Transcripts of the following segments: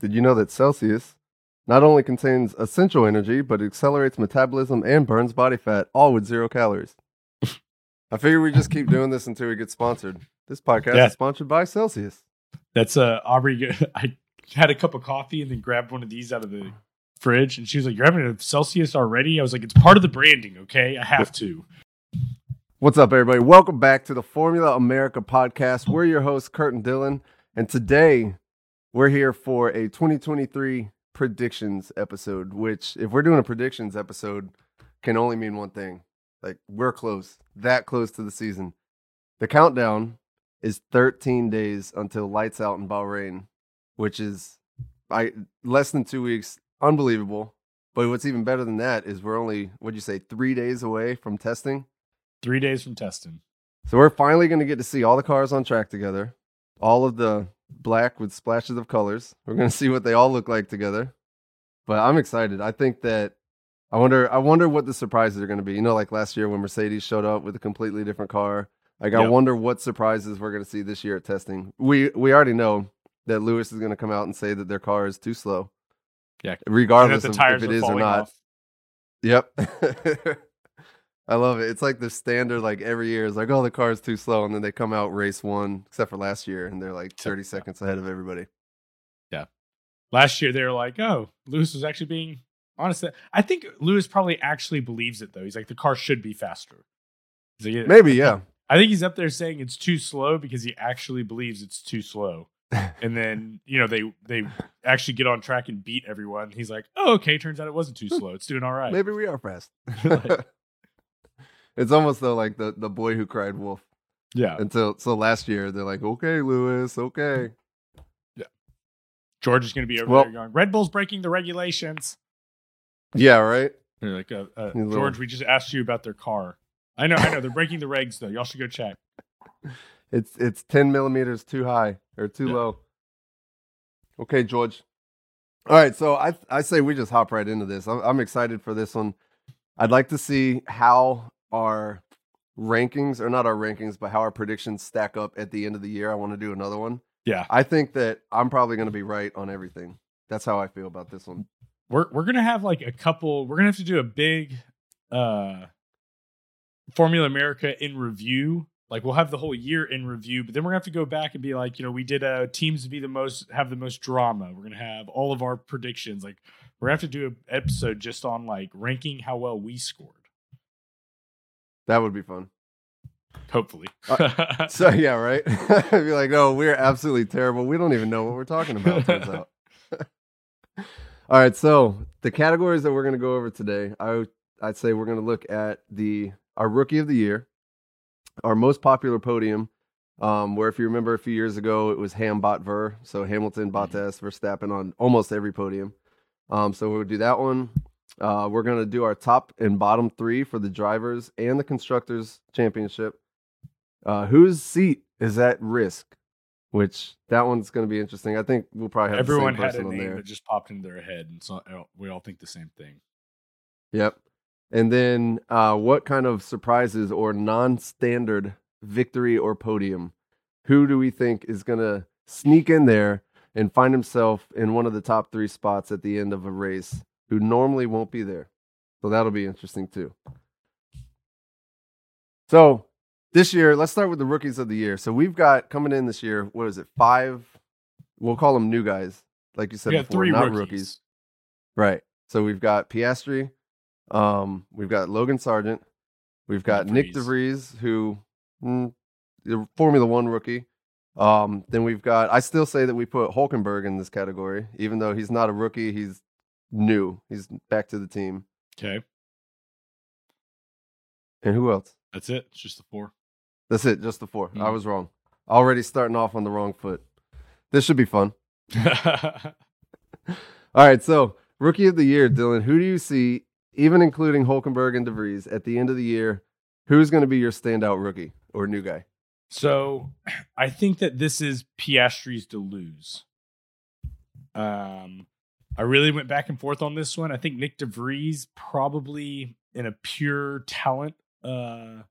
Did you know that Celsius not only contains essential energy, but accelerates metabolism and burns body fat, all with zero calories? I figure we just keep doing this until we get sponsored. This podcast Yeah. is sponsored by Celsius. That's uh Aubrey. I had a cup of coffee and then grabbed one of these out of the fridge, and she was like, "You're having a Celsius already?" I was like, "It's part of the branding, okay? I have to." What's up, everybody? Welcome back to the Formula America podcast. We're your hosts, Kurt and Dylan, and today we're here for a 2023 predictions episode. Which, if we're doing a predictions episode, can only mean one thing: like we're close, that close to the season. The countdown is 13 days until lights out in Bahrain, which is I less than two weeks. Unbelievable. But what's even better than that is we're only, what'd you say, three days away from testing. Three days from testing. So we're finally going to get to see all the cars on track together, all of the black with splashes of colors. We're going to see what they all look like together. But I'm excited. I think that I wonder I wonder what the surprises are going to be. You know like last year when Mercedes showed up with a completely different car. Like I wonder what surprises we're going to see this year at testing. We we already know that Lewis is going to come out and say that their car is too slow. Yeah. Regardless of if it is or not. off. Yep. I love it. It's like the standard, like every year is like, oh, the car's too slow. And then they come out race one, except for last year, and they're like 30 seconds ahead of everybody. Yeah, last year they were like, "Oh, Lewis was actually being honest." I think Lewis probably actually believes it though. He's like, "The car should be faster." Like, Maybe, yeah. I think he's up there saying it's too slow because he actually believes it's too slow. and then you know they they actually get on track and beat everyone. He's like, "Oh, okay. Turns out it wasn't too slow. It's doing all right." Maybe we are fast. Like- it's almost though like the, the boy who cried wolf. Yeah, Until so last year they're like, okay, Lewis, okay. Yeah. George is going to be over Well- there going, "Red Bull's breaking the regulations." Yeah, right. Like, uh, uh, little- "George, we just asked you about their car." I know, I know. They're breaking the regs though. Y'all should go check. It's it's 10 millimeters too high or too Yeah. low. Okay, George. All right, so I I say we just hop right into this. I'm, I'm excited for this one. I'd like to see how our rankings, or not our rankings, but how our predictions stack up at the end of the year. I want to do another one. Yeah, I think that I'm probably going to be right on everything. That's how I feel about this one. we're we're gonna have like a couple. We're gonna have to do a big uh Formula America in review. Like we'll have the whole year in review, but then we're gonna have to go back and be like, you know, we did uh teams to be the most have the most drama. We're gonna have all of our predictions. Like we're gonna have to do an episode just on like ranking how well we scored. That would be fun. Hopefully. So yeah, right. I'd be like, oh, we're absolutely terrible. We don't even know what we're talking about. Turns out. All right, so the categories that we're going to go over today, I would- I'd say we're going to look at the our rookie of the year, our most popular podium. Um, where if you remember a few years ago, it was Ham Bot Ver, so Hamilton, Bottas, Verstappen on almost every podium. Um, so we'll do that one. Uh, we're going to do our top and bottom three for the drivers and the constructors championship. Uh, whose seat is at risk? Which that one's going to be interesting. I think we'll probably have Everyone had a name there. that just popped into their head, and so uh, we all think the same thing. Yep. And then uh, what kind of surprises or non-standard victory or podium? Who do we think is going to sneak in there and find himself in one of the top three spots at the end of a race who normally won't be there? So that'll be interesting too. So this year, let's start with the rookies of the year. So we've got coming in this year, what is it? Five, we'll call them new guys. Like you said before, three not rookies. rookies. Right. So we've got Piastri, um, we've got Logan Sargent, we've got Nick DeVries. DeVries, who mm, the Formula One rookie. Um, then we've got. I still say that we put Hulkenberg in this category, even though he's not a rookie. He's new. He's back to the team. Okay, And who else? that's it. It's just the four. That's it. Just the 4 I Mhm. was wrong. Already starting off on the wrong foot. This should be fun. All right. So rookie of the year, Dylan. Who do you see, even including Hulkenberg and DeVries, at the end of the year? Who's going to be your standout rookie or new guy? So I think that this is Piastri's to lose. Um, I really went back and forth on this one. I think Nick DeVries probably in a pure talent uh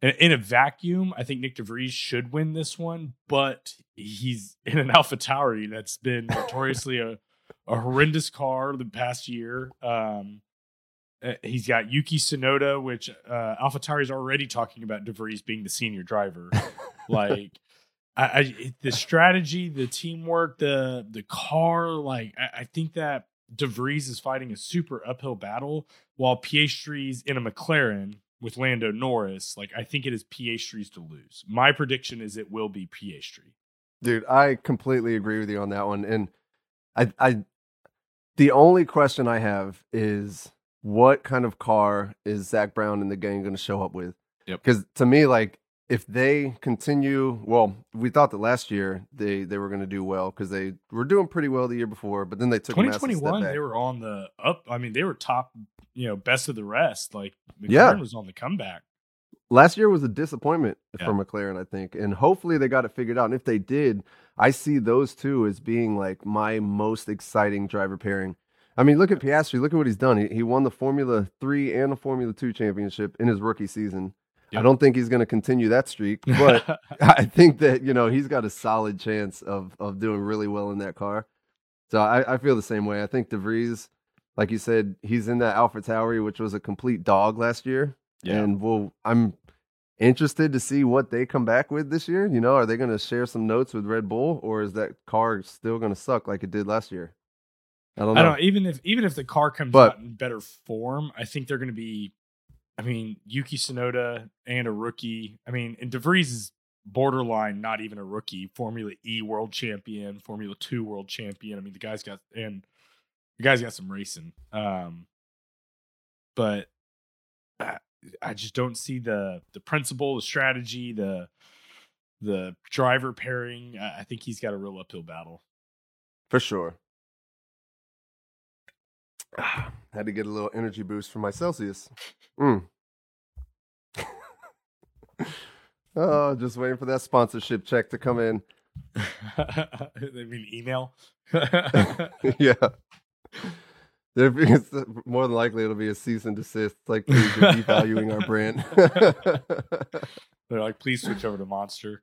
in, a vacuum, I think Nick DeVries should win this one, but he's in an Alpha Tauri that's been notoriously a, a horrendous car the past year. Um, uh, he's got Yuki Tsunoda, which uh, Alpha Tauri is already talking about DeVries being the senior driver. like, I, I, the strategy, the teamwork, the the car, like I, I think that DeVries is fighting a super uphill battle while Piastri's in a McLaren with Lando Norris, like I think it is Piastri's to lose. My prediction is it will be Piastri. Dude, I completely agree with you on that one. And I I the only question I have is what kind of car is Zak Brown and the gang going to show up with? Yep. Because to me, like if they continue, well, we thought that last year they they were going to do well because they were doing pretty well the year before, but then they took twenty twenty one. They were on the up. I mean, they were top you know best of the rest. Like McLaren Yeah. was on the comeback. last year was a disappointment Yeah. for McLaren, I think, and hopefully they got it figured out. And if they did, I see those two as being like my most exciting driver pairing. I mean, look at Piastri. Look at what he's done. He, he won the Formula Three and the Formula Two championship in his rookie season. I don't think he's going to continue that streak, but I think that you know he's got a solid chance of of doing really well in that car. So I, I feel the same way. I think DeVries, like you said, he's in that Alpha Tauri, which was a complete dog last year. yeah, And we'll I'm interested to see what they come back with this year. You know, are they going to share some notes with Red Bull, or is that car still going to suck like it did last year? I don't know. I don't know. Even if even if the car comes But- out in better form, I think they're going to be. I mean, Yuki Tsunoda and a rookie. I mean, and DeVries is borderline not even a rookie. Formula E world champion, Formula Two world champion. I mean, the guy's got and the guy's got some racing. Um, but I, I just don't see the the principal, the strategy, the the driver pairing. I think he's got a real uphill battle. For sure. Had to get a little energy boost from my Celsius. Mm. oh, just waiting for that sponsorship check to come in. they mean, email. yeah. There be, more than likely it'll be a cease and desist. Like, please, you're devaluing our brand. They're like, please switch over to Monster.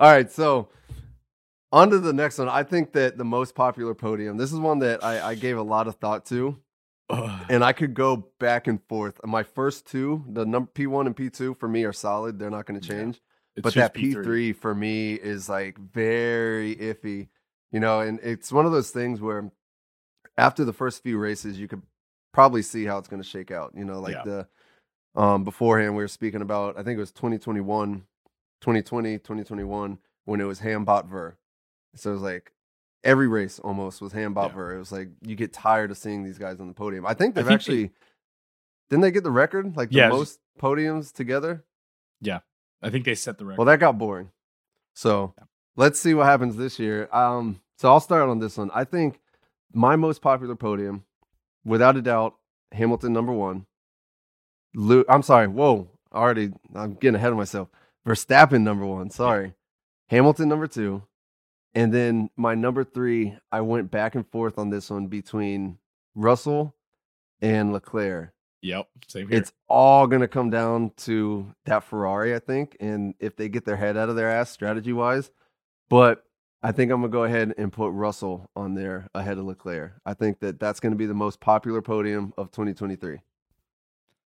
All right, so on to the next one. I think that the most popular podium, this is one that I, I gave a lot of thought to, Ugh. and I could go back and forth. My first two, the number P1 and P2 for me are solid. They're not going to change. It's but that P3 for me is like very iffy, you know, and it's one of those things where after the first few races, you could probably see how it's going to shake out, you know, like Yeah. the um beforehand we were speaking about, I think it was 2021, 2020, 2021 when it was Hambot Ver. So it was like every race almost was Hambot Yeah. It was like you get tired of seeing these guys on the podium. I think they've think they- actually didn't they get the record like the Yeah, most podiums together? Yeah, I think they set the record. Well, that got boring. So Yeah. let's see what happens this year. Um, so I'll start on this one. I think my most popular podium, without a doubt, Hamilton number one. Lu- I'm sorry. Whoa, already I'm getting ahead of myself. Verstappen number one. Sorry, Hamilton number two, and then my number three. I went back and forth on this one between Russell and Leclerc yep. Same here. it's all going to come down to that Ferrari, I think, and if they get their head out of their ass strategy wise. But I think I'm going to go ahead and put Russell on there ahead of Leclerc. I think that that's going to be the most popular podium of 2023.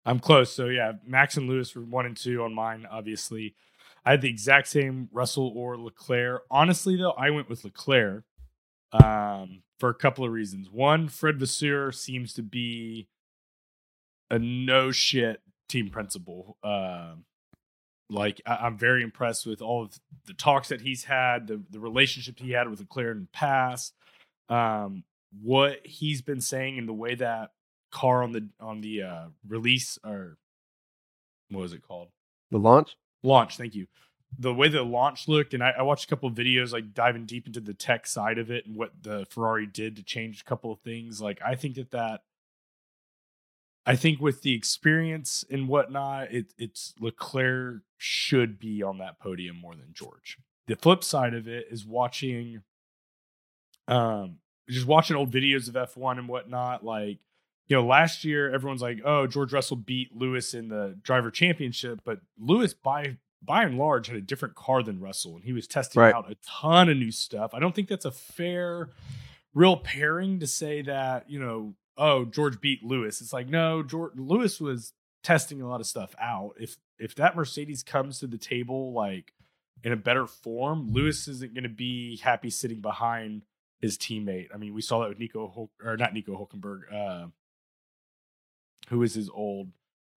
I'm close. So yeah, Max and Lewis were one and two on mine. Obviously, I had the exact same Russell or Leclerc. Honestly, though, I went with Leclerc um, for a couple of reasons. One, Fred Vasseur seems to be a no shit team principal. Um, like I- I'm very impressed with all of the talks that he's had, the the relationship he had with Leclerc in the past, um, what he's been saying, and the way that car on the on the uh, release or what was it called The launch? Launch. Thank you. The way the launch looked, and I, I watched a couple of videos like diving deep into the tech side of it and what the Ferrari did to change a couple of things. Like I think that that I think with the experience and whatnot, it, it's Leclerc should be on that podium more than George. The flip side of it is watching, um, just watching old videos of F1 and whatnot. Like you know, last year everyone's like, "Oh, George Russell beat Lewis in the driver championship," but Lewis by by and large had a different car than Russell, and he was testing Right. out a ton of new stuff. I don't think that's a fair, real pairing to say that you know, oh, George beat Lewis. It's like no, George Lewis was testing a lot of stuff out. If if that Mercedes comes to the table like in a better form, Lewis isn't going to be happy sitting behind his teammate. I mean, we saw that with Nico Hul- or not Nico Hulkenberg. Uh, who is his old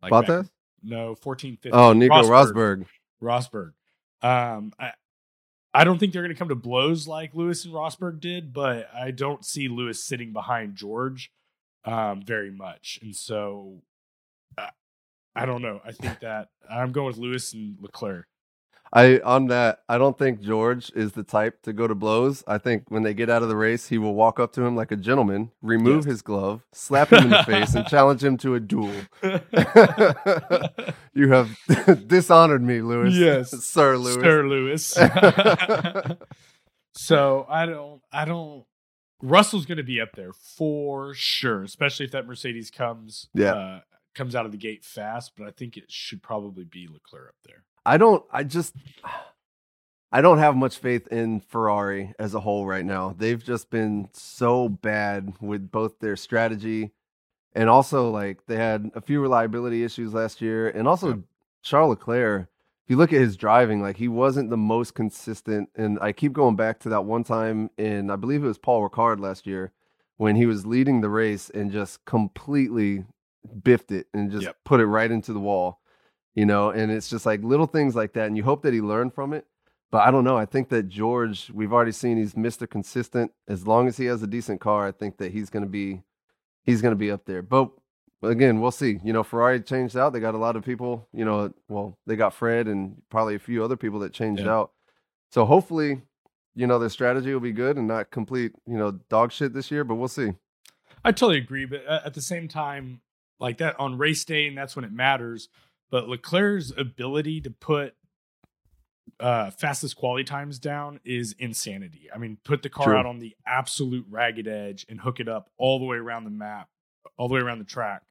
like Bottas? no, 14, 15. Oh, Nico Rosberg. Rosberg. Rosberg. Um, I, I don't think they're going to come to blows like Lewis and Rosberg did, but I don't see Lewis sitting behind George um, very much. And so uh, I don't know. I think that I'm going with Lewis and Leclerc. I on that, I don't think George is the type to go to blows. I think when they get out of the race, he will walk up to him like a gentleman, remove Yes. his glove, slap him in the face, and challenge him to a duel. you have dishonored me, Lewis. Yes. Sir Lewis. Sir Lewis. so I don't, I don't. Russell's going to be up there for sure, especially if that Mercedes comes, Yeah. uh, comes out of the gate fast. But I think it should probably be Leclerc up there. I don't. I just. I don't have much faith in Ferrari as a whole right now. They've just been so bad with both their strategy and also like they had a few reliability issues last year and also. Charles Leclerc. If you look at his driving, like he wasn't the most consistent. And I keep going back to that one time in I believe it was Paul Ricard last year when he was leading the race and just completely biffed it and just Yep. put it right into the wall. You know, and it's just like little things like that, and you hope that he learned from it. But I don't know. I think that George, we've already seen he's Mr. Consistent. As long as he has a decent car, I think that he's going to be he's going to be up there. But again, we'll see. You know, Ferrari changed out. They got a lot of people, you know, well, they got Fred and probably a few other people that changed Yeah. out. So hopefully, you know, their strategy will be good and not complete, you know, dog shit this year, but we'll see. I totally agree, but at the same time, like that on race day, and that's when it matters. But Leclerc's ability to put uh fastest quality times down is insanity. I mean, put the car True. out on the absolute ragged edge and hook it up all the way around the map, all the way around the track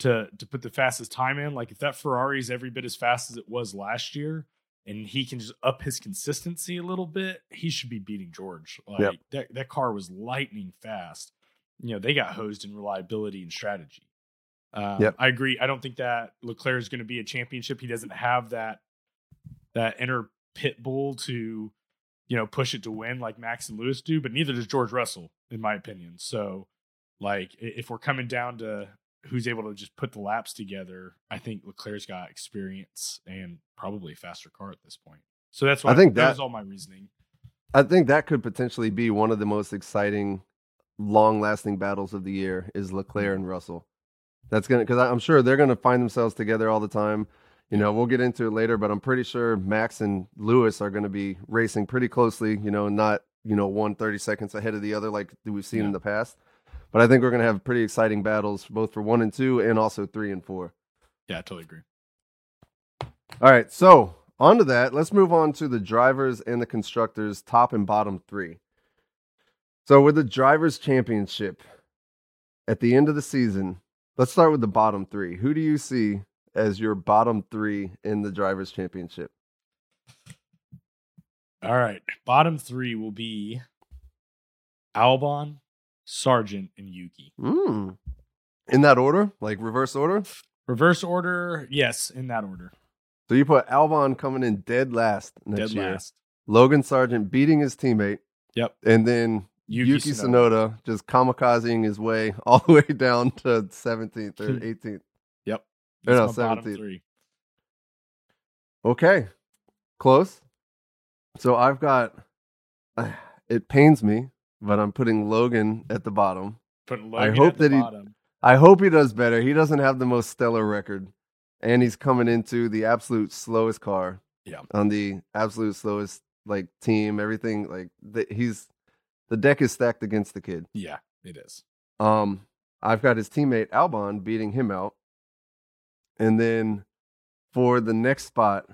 to to put the fastest time in. Like if that Ferrari is every bit as fast as it was last year, and he can just up his consistency a little bit, he should be beating George. Like Yep. that that car was lightning fast. You know, they got hosed in reliability and strategy. Um, Yep. I agree. I don't think that Leclerc is going to be a championship. He doesn't have that that inner pit bull to you know push it to win like Max and Lewis do, but neither does George Russell, in my opinion. So, like, if we're coming down to who's able to just put the laps together, I think Leclerc's got experience and probably a faster car at this point. So that's why I think that, that- was all my reasoning. I think that could potentially be one of the most exciting, long-lasting battles of the year is Leclerc and Russell. That's gonna because I'm sure they're gonna find themselves together all the time. You know, we'll get into it later, but I'm pretty sure Max and Lewis are going to be racing pretty closely. You know, not you know one 30 seconds ahead of the other like we've seen Yeah. in the past. But I think we're going to have pretty exciting battles both for one and two, and also three and four. Yeah, I totally agree. All right, so on to that. Let's move on to the drivers and the constructors, top and bottom three. So with the drivers' championship at the end of the season, let's start with the bottom three. Who do you see as your bottom three in the drivers' championship? All right, bottom three will be Albon, Sargent, and Yuki. Mm. In that order, like reverse order. Reverse order, yes, in that order. So you put Albon coming in dead last next Dead year. last. Logan Sargent beating his teammate. Yep. And then Yuki, Yuki, Tsunoda. Tsunoda just kamikazing his way all the way down to 17th or 18th. Yep. No, That's bottom 17th. three. Okay. Close. So I've got, it pains me, but I'm putting Logan at the bottom. Putting I hope at the that he- bottom. I hope he does better. He doesn't have the most stellar record, and he's coming into the absolute slowest car. Yeah. On the absolute slowest like team, everything like the, he's the deck is stacked against the kid. Yeah, it is. Um, I've got his teammate Albon beating him out, and then for the next spot,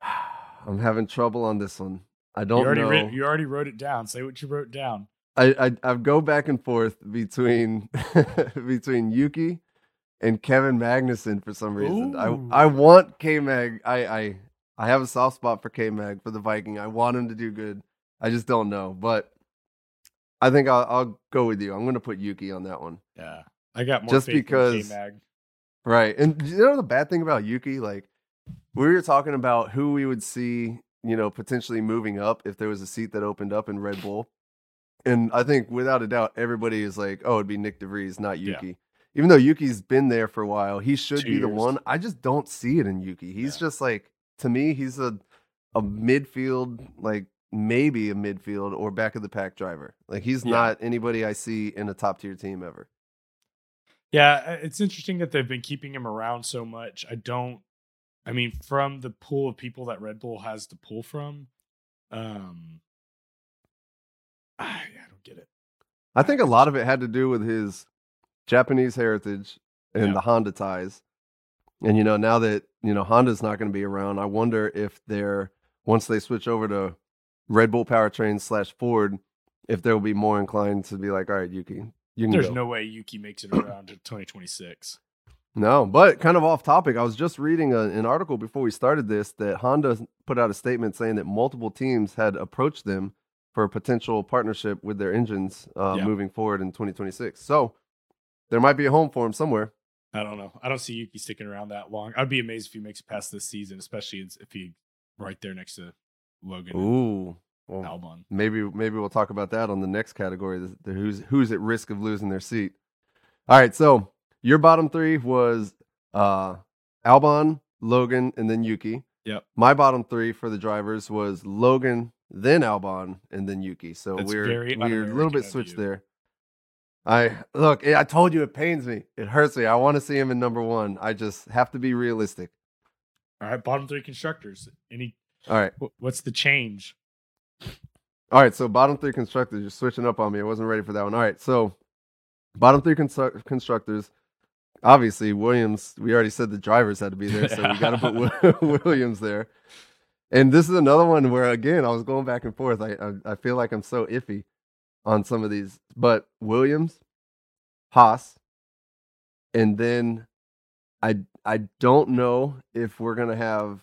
I'm having trouble on this one. I don't you already know. writ- you already wrote it down. Say what you wrote down. I, I I go back and forth between between Yuki and Kevin Magnussen for some reason. Ooh. I I want K Mag. I I I have a soft spot for K Mag for the Viking. I want him to do good. I just don't know, but I think I'll I'll go with you. I'm going to put Yuki on that one. Yeah, I got more Just faith because-. Right. And you know the bad thing about Yuki, like we were talking about who we would see, you know, potentially moving up if there was a seat that opened up in Red Bull. And I think without a doubt, everybody is like, oh, it'd be Nick DeVries, not Yeah. Yuki. Even though Yuki's been there for a while, he should Two be the one. I just don't see it in Yuki. He's Yeah. just like to me, he's a a midfield, like maybe a midfield or back of the pack driver. Like he's Yeah. not anybody I see in a top tier team ever. Yeah, uh, it's interesting that they've been keeping him around so much. I don't. I mean, from the pool of people that Red Bull has to pull from, um, I, I don't get it. I think a lot of it had to do with his Japanese heritage and Yeah. the Honda ties. And you know, now that you know Honda's not going to be around, I wonder if they're once they switch over to Red Bull powertrain slash Ford, if they'll be more inclined to be like, all right, Yuki, you can There's go. no way Yuki makes it around to 2026. No, but kind of off topic. I was just reading a, an article before we started this that Honda put out a statement saying that multiple teams had approached them for a potential partnership with their engines uh, Yeah. moving forward in 2026. So there might be a home for him somewhere. I don't know. I don't see Yuki sticking around that long. I'd be amazed if he makes it past this season, especially if he right there next to Logan Ooh, well, Albon. maybe maybe we'll talk about that on the next category. The, the who's who's at risk of losing their seat. All right, so your bottom three was uh, Albon, Logan, and then Yuki. Yep. My bottom three for the drivers was Logan, then Albon, and then Yuki. So That's we're we're a little bit switched there. I look. I told you it pains me. It hurts me. I want to see him in number one. I just have to be realistic. All right, bottom three constructors. Any? All right. What's the change? All right, so bottom three constructors, you're switching up on me. I wasn't ready for that one. All right, so bottom three constru- constructors. Obviously, Williams. We already said the drivers had to be there, so we got to put Williams there. And this is another one where, again, I was going back and forth. I, I I feel like I'm so iffy on some of these, but Williams, Haas, and then I I don't know if we're gonna have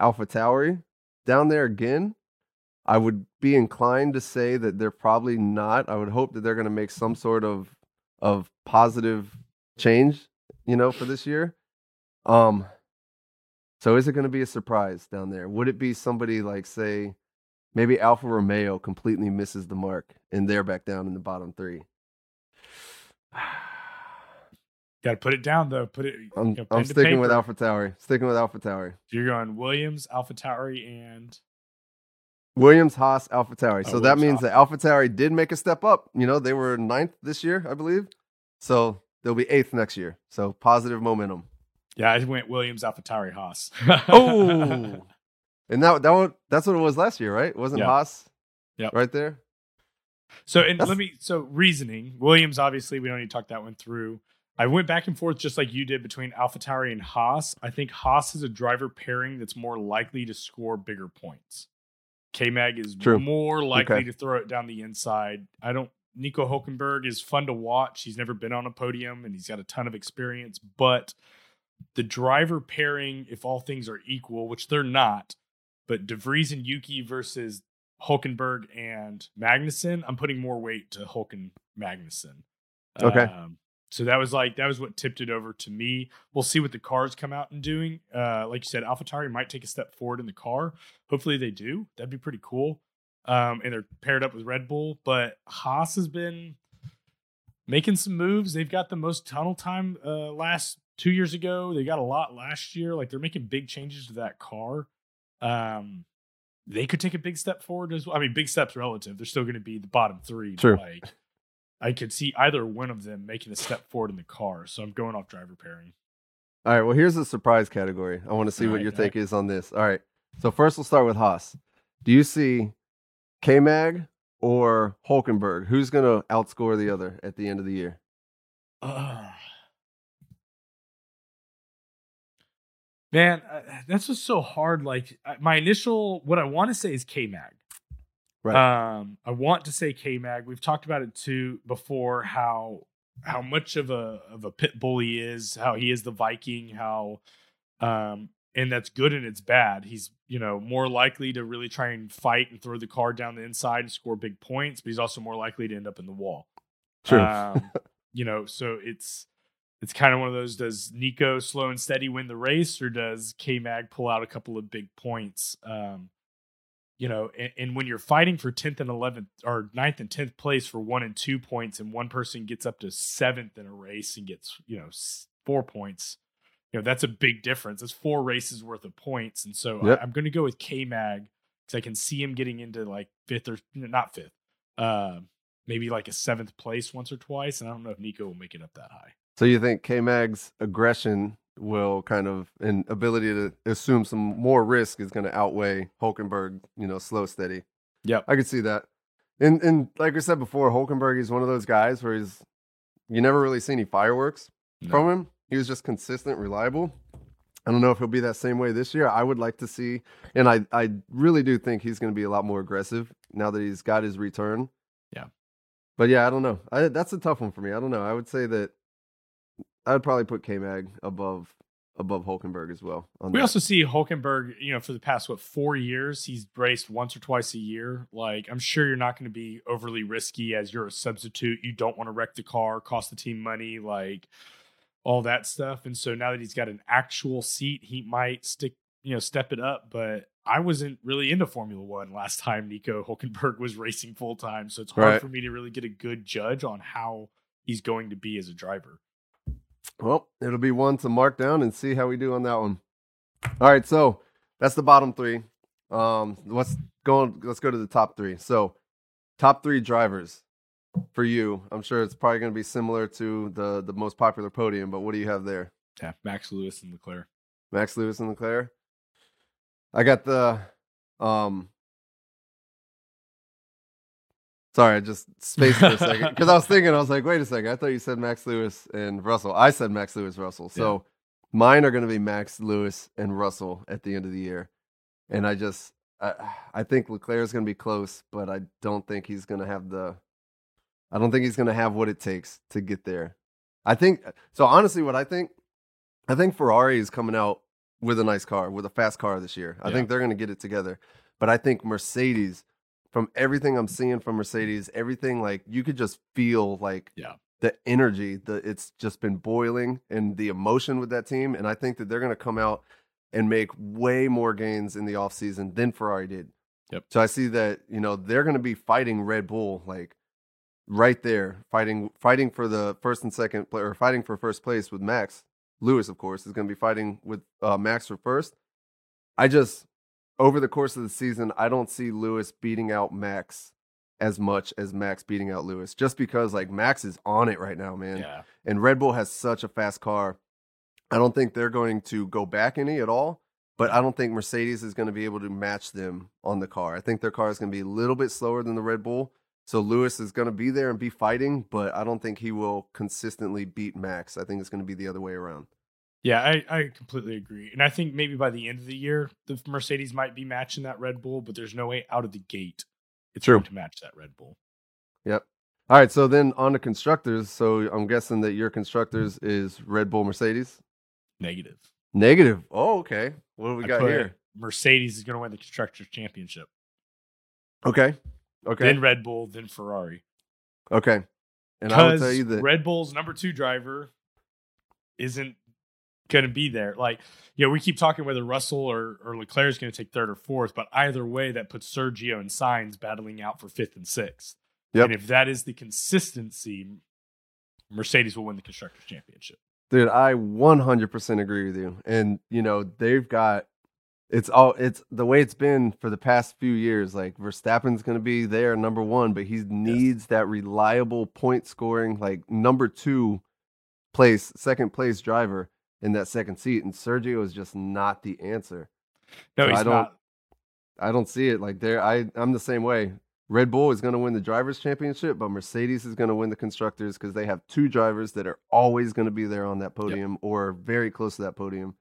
Alpha Tauri down there again. I would be inclined to say that they're probably not. I would hope that they're going to make some sort of of positive change, you know, for this year. Um so is it going to be a surprise down there? Would it be somebody like say maybe Alfa Romeo completely misses the mark and they're back down in the bottom 3? Got to put it down though. Put it. I'm you know, I'm sticking with. Alpha Tauri. Sticking with Alpha Tauri. You're going Williams, Alpha Tauri, and Williams, Haas, Alpha Tauri. Oh, So that means Haas. that Alpha Tauri did make a step up. You know, they were ninth this year, I believe. So they'll be eighth next year. So positive momentum. yeah, I went Williams, Alpha Tauri, Haas. Oh, and that that one that's what it was last year, right? It Wasn't Yeah. Haas? Yep. Right there. So and That's- let me so reasoning Williams obviously we don't need to talk that one through. I went back and forth just like you did between AlphaTauri and Haas. I think Haas is a driver pairing that's more likely to score bigger points. K Mag is True. more likely Okay. to throw it down the inside. I don't. Nico Hulkenberg is fun to watch. He's never been on a podium and he's got a ton of experience. But the driver pairing, if all things are equal, which they're not, but DeVries and Yuki versus Hulkenberg and Magnussen, I'm putting more weight to Hulken Magnussen. Okay. Um, so that was like that was what tipped it over to me. We'll see what the cars come out and doing. Uh, like you said, AlphaTauri might take a step forward in the car. Hopefully they do. That'd be pretty cool. Um, and they're paired up with Red Bull, but Haas has been making some moves. They've got the most tunnel time uh, last two years ago. They got a lot last year. Like they're making big changes to that car. Um, they could take a big step forward as well. I mean, big steps relative. They're still going to be the bottom three. but, True. Like, I could see either one of them making a step forward in the car. So I'm going off driver pairing. All right. Well, here's the surprise category. I want to see All what right, your take is on this. All right. So first, we'll start with Haas. Do you see K Mag or Hulkenberg? Who's going to outscore the other at the end of the year? Ugh. Man, uh, that's just so hard. Like uh, my initial, what I want to say is K Mag. Right. Um, I want to say K Mag. We've talked about it too before. How how much of a of a pit bull he is. How he is the Viking. How um, and that's good and it's bad. He's you know more likely to really try and fight and throw the car down the inside and score big points, but he's also more likely to end up in the wall. True. Um, you know, so it's it's kind of one of those. Does Nico slow and steady win the race, or does K Mag pull out a couple of big points? Um, you know, and, and, when you're fighting for 10th and 11th or 9th and 10th place for one and two points, and one person gets up to seventh in a race and gets, you know, four points, you know, that's a big difference. That's four races worth of points. And so yep. I, am going to go with K Mag because I can see him getting into like fifth or not fifth, uh, maybe like a seventh place once or twice. And I don't know if Nico will make it up that high. So you think K Mag's aggression will kind of an ability to assume some more risk is going to outweigh Hulkenberg, you know, slow steady. Yeah, I could see that. And and like I said before, Hulkenberg is one of those guys where he's you never really see any fireworks no. from him. He was just consistent, reliable. I don't know if he'll be that same way this year. I would like to see, and I I really do think he's going to be a lot more aggressive now that he's got his return. Yeah, but yeah, I don't know. I, that's a tough one for me. I don't know. I would say that I would probably put K Mag above above Hulkenberg as well. we that. also see Hulkenberg, you know, for the past what four years, he's raced once or twice a year. Like, I'm sure you're not going to be overly risky as you're a substitute. You don't want to wreck the car, cost the team money, like all that stuff. And so now that he's got an actual seat, he might stick, you know, step it up. But I wasn't really into Formula One last time Nico Hulkenberg was racing full time, so it's hard right. for me to really get a good judge on how he's going to be as a driver. Well, it'll be one to mark down and see how we do on that one. All right, so that's the bottom three. Um, let's go. Let's go to the top three. So, top three drivers for you. I'm sure it's probably going to be similar to the the most popular podium, but what do you have there? Yeah, Max Lewis and Leclerc. Max Lewis and Leclerc. I got the um Sorry, I just spaced for a second because I was thinking, I was like, wait a second, I thought you said Max Lewis and Russell. I said Max Lewis, Russell. So yeah. mine are going to be Max Lewis and Russell at the end of the year. And I just, I, I think Leclerc is going to be close, but I don't think he's going to have the, I don't think he's going to have what it takes to get there. I think, so honestly, what I think, I think Ferrari is coming out with a nice car, with a fast car this year. I yeah. think they're going to get it together. But I think Mercedes from everything I'm seeing from Mercedes, everything like you could just feel like yeah. the energy, that it's just been boiling and the emotion with that team. And I think that they're gonna come out and make way more gains in the offseason than Ferrari did. Yep. So I see that, you know, they're gonna be fighting Red Bull like right there, fighting fighting for the first and second play or fighting for first place with Max. Lewis, of course, is gonna be fighting with uh, Max for first. I just over the course of the season, I don't see Lewis beating out Max as much as Max beating out Lewis, just because like Max is on it right now, man. Yeah. And Red Bull has such a fast car. I don't think they're going to go back any at all, but I don't think Mercedes is going to be able to match them on the car. I think their car is going to be a little bit slower than the Red Bull. So Lewis is going to be there and be fighting, but I don't think he will consistently beat Max. I think it's going to be the other way around. Yeah, I, I completely agree. And I think maybe by the end of the year, the Mercedes might be matching that Red Bull, but there's no way out of the gate it's True. going to match that Red Bull. Yep. All right. So then on the constructors. So I'm guessing that your constructors is Red Bull Mercedes? Negative. Negative. Oh, okay. What do we I got here? Mercedes is going to win the Constructors Championship. Okay. Okay. Then Red Bull, then Ferrari. Okay. And I will tell you that Red Bull's number two driver isn't going to be there. Like, you know, we keep talking whether Russell or, or Leclerc is going to take third or fourth, but either way, that puts Sergio and Sainz battling out for fifth and sixth. Yep. And if that is the consistency, Mercedes will win the Constructors' Championship. Dude, I 100% agree with you. And, you know, they've got it's all it's the way it's been for the past few years. Like Verstappen's going to be there number 1, but he needs yes. that reliable point scoring like number 2 place, second place driver in that second seat, and Sergio is just not the answer. No, so he's I don't, not. I don't see it like there. I I'm the same way. Red Bull is going to win the drivers' championship, but Mercedes is going to win the constructors because they have two drivers that are always going to be there on that podium yep. or very close to that podium.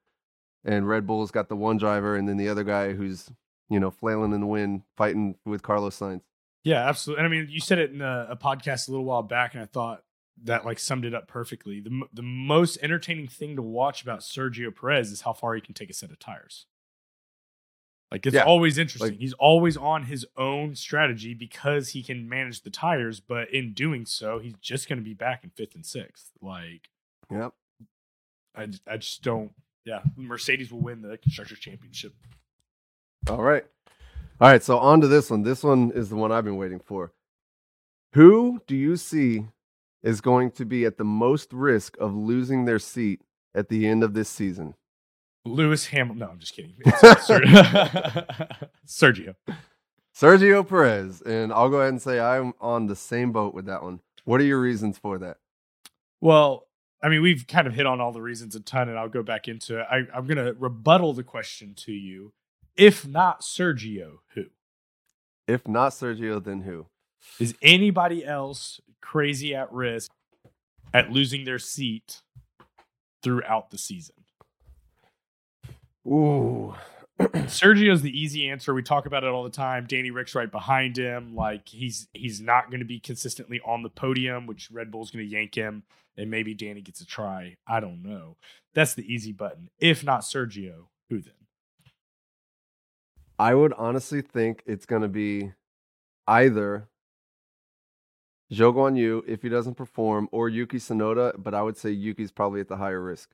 And Red Bull's got the one driver, and then the other guy who's you know flailing in the wind, fighting with Carlos Sainz. Yeah, absolutely. And I mean, you said it in a, a, podcast a little while back, and I thought that like summed it up perfectly. The the most entertaining thing to watch about Sergio Perez is how far he can take a set of tires. Like it's yeah, always interesting. Like, He's always on his own strategy because he can manage the tires, but in doing so, he's just going to be back in fifth and sixth. Like, yep. I I just don't. Yeah, Mercedes will win the constructors championship. All right, all right. So on to this one. This one is the one I've been waiting for. Who do you see is going to be at the most risk of losing their seat at the end of this season? Lewis Hamilton. No, I'm just kidding. Sergio. Sergio Perez. And I'll go ahead and say I'm on the same boat with that one. What are your reasons for that? Well, I mean, we've kind of hit on all the reasons a ton, and I'll go back into it. I, I'm going to rebuttal the question to you. If not Sergio, who? If not Sergio, then who? Is anybody else crazy at risk at losing their seat throughout the season? Ooh. Sergio's the easy answer. We talk about it all the time. Danny Ric's right behind him. Like he's he's not going to be consistently on the podium, which Red Bull's going to yank him, and maybe Danny gets a try. I don't know. That's the easy button. If not Sergio, who then? I would honestly think it's going to be either Zhou Guan Yu if he doesn't perform, or Yuki Tsunoda. But I would say Yuki's probably at the higher risk.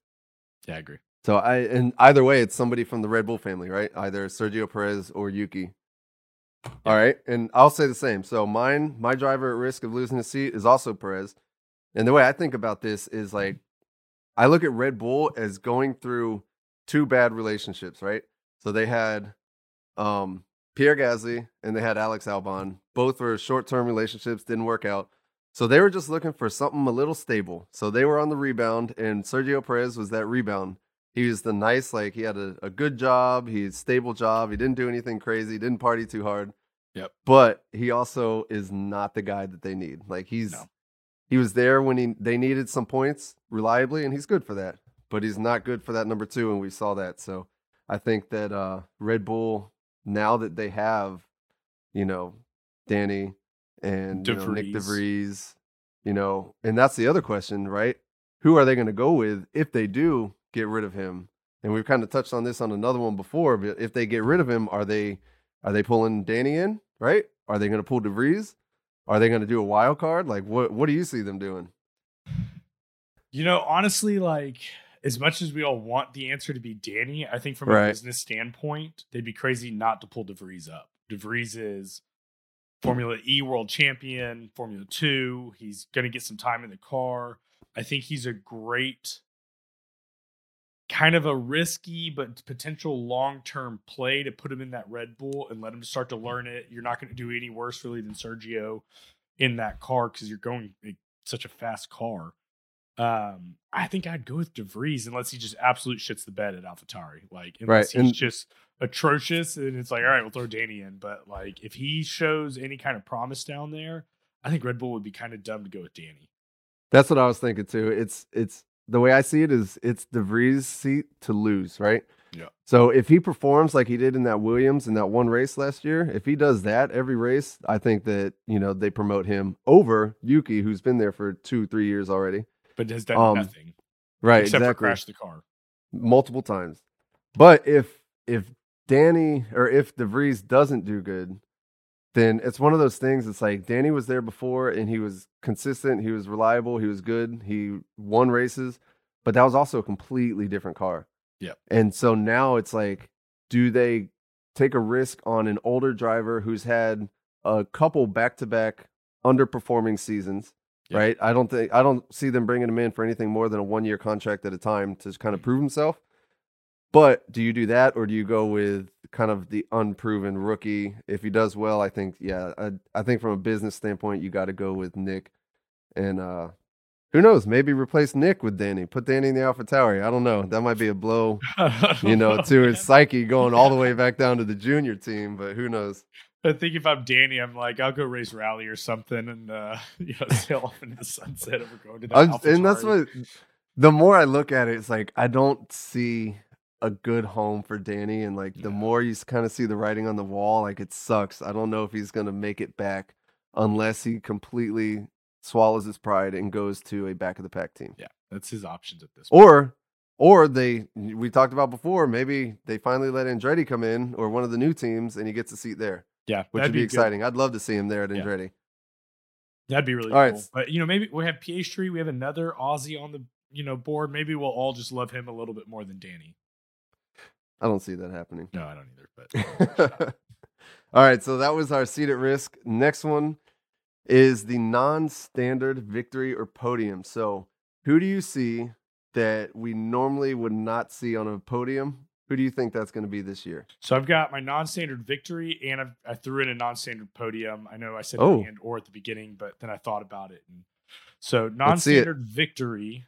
Yeah, I agree. So I and either way, it's somebody from the Red Bull family, right? Either Sergio Perez or Yuki. All right, and I'll say the same. So mine, my driver at risk of losing his seat is also Perez. And the way I think about this is like, I look at Red Bull as going through two bad relationships, right? So they had um, Pierre Gasly and they had Alex Albon. Both were short-term relationships, didn't work out. So they were just looking for something a little stable. So they were on the rebound, and Sergio Perez was that rebound he was the nice, like he had a, a good job, he stable job, he didn't do anything crazy, didn't party too hard. Yep. But he also is not the guy that they need. Like he's no. he was there when he they needed some points reliably, and he's good for that. But he's not good for that number two, and we saw that. So I think that uh, Red Bull, now that they have, you know, Danny and you know, Nick DeVries, you know, and that's the other question, right? Who are they going to go with if they do get rid of him. And we've kind of touched on this on another one before, but if they get rid of him, are they are they pulling Danny in, right? Are they going to pull DeVries? Are they going to do a wild card? Like what what do you see them doing? You know, honestly, like as much as we all want the answer to be Danny, I think from right. a business standpoint, they'd be crazy not to pull DeVries up. DeVries is Formula E world champion, Formula 2. He's going to get some time in the car. I think he's a great kind of a risky but potential long term play to put him in that Red Bull and let him start to learn it. You're not going to do any worse really than Sergio in that car because you're going such a fast car. Um, I think I'd go with DeVries unless he just absolute shits the bed at AlphaTauri. Like unless right. he's and, just atrocious and it's like, all right, we'll throw Danny in. But like if he shows any kind of promise down there, I think Red Bull would be kind of dumb to go with Danny. That's what I was thinking too. It's it's the way I see it is it's DeVries' seat to lose, right? Yeah. So if he performs like he did in that Williams in that one race last year, if he does that every race, I think that you know they promote him over Yuki, who's been there for two, three years already, but has done um, nothing, right? Except exactly. for crash the car multiple times. But if if Danny or if DeVries doesn't do good, then it's one of those things. It's like Danny was there before and he was consistent, he was reliable, he was good, he won races, but that was also a completely different car. Yeah. And so now it's like, do they take a risk on an older driver who's had a couple back to back underperforming seasons? Yeah. Right. I don't think I don't see them bringing him in for anything more than a one year contract at a time to kind of prove himself. But do you do that or do you go with kind of the unproven rookie? If he does well, I think yeah, I, I think from a business standpoint, you got to go with Nick, and uh, who knows? Maybe replace Nick with Danny. Put Danny in the AlphaTauri. I don't know. That might be a blow, you know, to his psyche going all the way back down to the junior team. But who knows? I think if I'm Danny, I'm like, I'll go race rally or something, and uh, you know, sail off into the sunset if we're going to that. And that's what. The more I look at it, it's like I don't see a good home for Danny. And like the Yeah. more you kind of see the writing on the wall, like it sucks. I don't know if he's gonna make it back unless he completely swallows his pride and goes to a back of the pack team. Yeah, that's his options at this point. Or or they we talked about before, maybe they finally let Andretti come in or one of the new teams and he gets a seat there, Yeah, which that'd would be, good. exciting. I'd love to see him there at Yeah. Andretti. That'd be really All right. cool. But you know, maybe we have Piastri. We have another Aussie on the you know board. Maybe we'll all just love him a little bit more than Danny. I don't see that happening. No, I don't either. But All right, so that was our seat at risk. Next one is the non-standard victory or podium. So, who do you see that we normally would not see on a podium? Who do you think that's going to be this year? so I've got my non-standard victory, and I've, I threw in a non-standard podium. I know I said Oh. and or at the beginning, but then I thought about it. And so Let's see it. non-standard victory.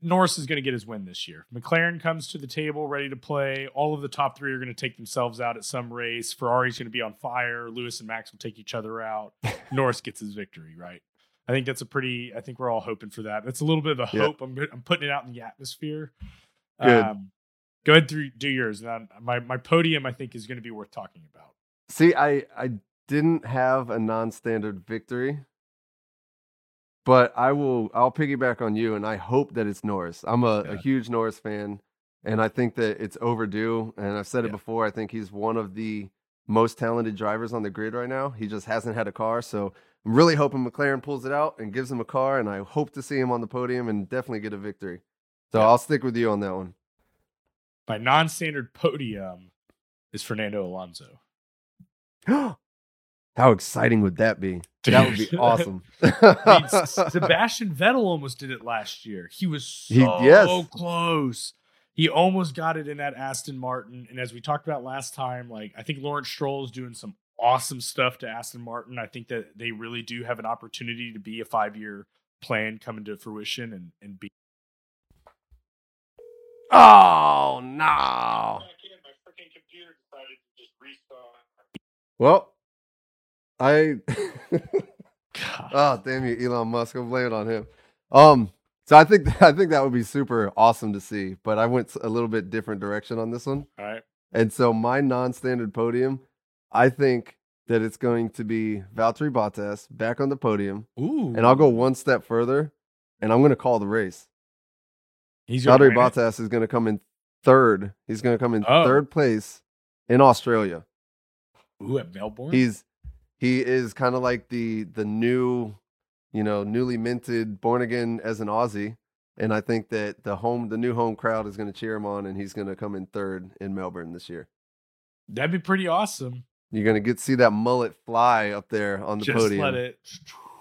Norris is going to get his win this year. McLaren comes to the table ready to play. All of the top three are going to take themselves out at some race. Ferrari's going to be on fire. Lewis and Max will take each other out. Norris gets his victory, right? I think that's a pretty. I think we're all hoping for that. That's a little bit of a hope. I'm I'm putting it out in the atmosphere. Good. Um, go ahead through do yours. And my my podium, I think, is going to be worth talking about. See, I I didn't have a non-standard victory, but I will. I'll piggyback on you, and I hope that it's Norris. I'm a, a huge Norris fan, and I think that it's overdue. And I've said it Yeah. before. I think he's one of the most talented drivers on the grid right now. He just hasn't had a car, so I'm really hoping McLaren pulls it out and gives him a car. And I hope to see him on the podium and definitely get a victory. So Yeah. I'll stick with you on that one. My non-standard podium is Fernando Alonso. How exciting would that be? That would be awesome. I mean, Sebastian Vettel almost did it last year. He was so He- yes. close. He almost got it in that Aston Martin. And as we talked about last time, like I think Lawrence Stroll is doing some awesome stuff to Aston Martin. I think that they really do have an opportunity to be a five-year plan coming to fruition and and be. Oh no! Well, I oh damn you, Elon Musk! I'm blaming it on him. Um, so I think I think that would be super awesome to see, but I went a little bit different direction on this one, All right. and so my non-standard podium, I think that it's going to be Valtteri Bottas back on the podium, Ooh. and I'll go one step further, and I'm going to call the race. He's gonna Valtteri? Bottas is going to come in third. He's going to come in Oh. third place in Australia. Ooh, at Melbourne. He's he is kind of like the the new, you know, newly minted born again as an Aussie, and I think that the home the new home crowd is going to cheer him on, and he's going to come in third in Melbourne this year. That'd be pretty awesome. You're going to get see that mullet fly up there on the Just podium. let it.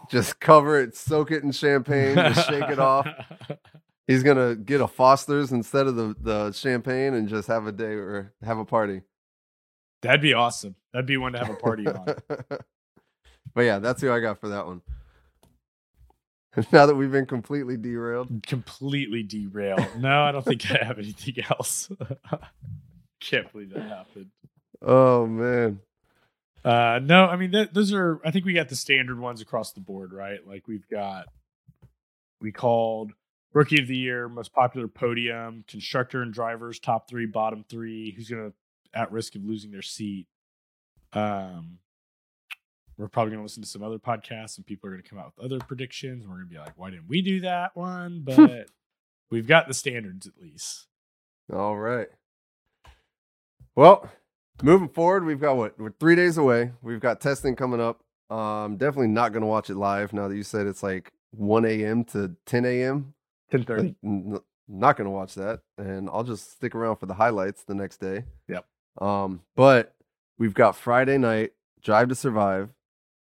Just cover it, soak it in champagne, just shake it off. He's gonna get a Foster's instead of the, the champagne and just have a day or have a party. That'd be awesome. That'd be one to have a party on. but yeah, that's who I got for that one. now that we've been completely derailed. Completely derailed. No, I don't think I have anything else. Can't believe that happened. Oh man. Uh, no, I mean th- those are. I think we got the standard ones across the board, right? Like we've got. We called rookie of the year, most popular podium, constructor and drivers, top three, bottom three. Who's gonna at risk of losing their seat? Um, we're probably gonna listen to some other podcasts, and people are gonna come out with other predictions. And we're gonna be like, why didn't we do that one? But we've got the standards at least. All right. Well, moving forward, we've got what? We're three days away. We've got testing coming up. Um, definitely not going to watch it live now that you said it's like 1 a.m. to 10 a.m. Ten thirty. Not going to watch that, and I'll just stick around for the highlights the next day. Yep. Um, but we've got Friday night Drive to Survive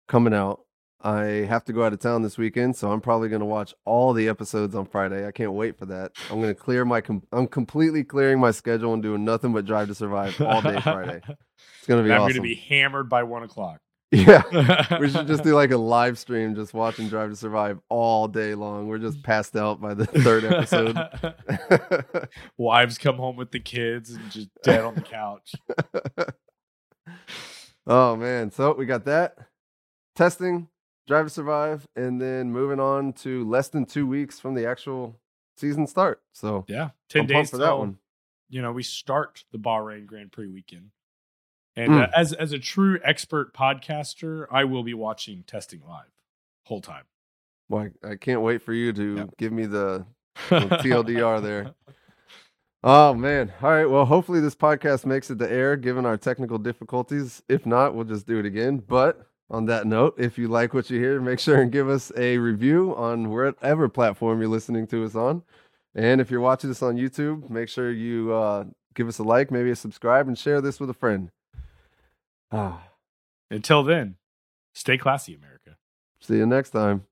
coming out. I have to go out of town this weekend, so I'm probably going to watch all the episodes on Friday. I can't wait for that. I'm going to clear my. Com- I'm completely clearing my schedule and doing nothing but Drive to Survive all day Friday. It's going to be I'm awesome. going to be hammered by one o'clock. yeah. We should just do like a live stream, just watching Drive to Survive all day long. We're just passed out by the third episode. Wives come home with the kids and just dead on the couch. oh man, so we got that testing, Drive to Survive, and then moving on to less than two weeks from the actual season start. So Yeah, 10 I'm days for that one. you know we start the Bahrain Grand Prix weekend. And uh, Mm. as as a true expert podcaster, I will be watching testing live whole time. Well, I, I can't wait for you to Yep. give me the TLDR there. Oh man. All right. Well, hopefully this podcast makes it to air given our technical difficulties. If not, we'll just do it again. But on that note, if you like what you hear, make sure and give us a review on whatever platform you're listening to us on. And if you're watching this on YouTube, make sure you uh, give us a like, maybe a subscribe, and share this with a friend. Ah, Until then, stay classy, America. see you next time.